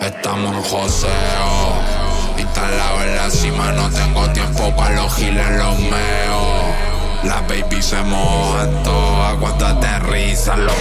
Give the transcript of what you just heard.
Estamos en joseo. Y en la cima No tengo tiempo para los giles los meos Las baby se mojan todas Cuando aterrizan los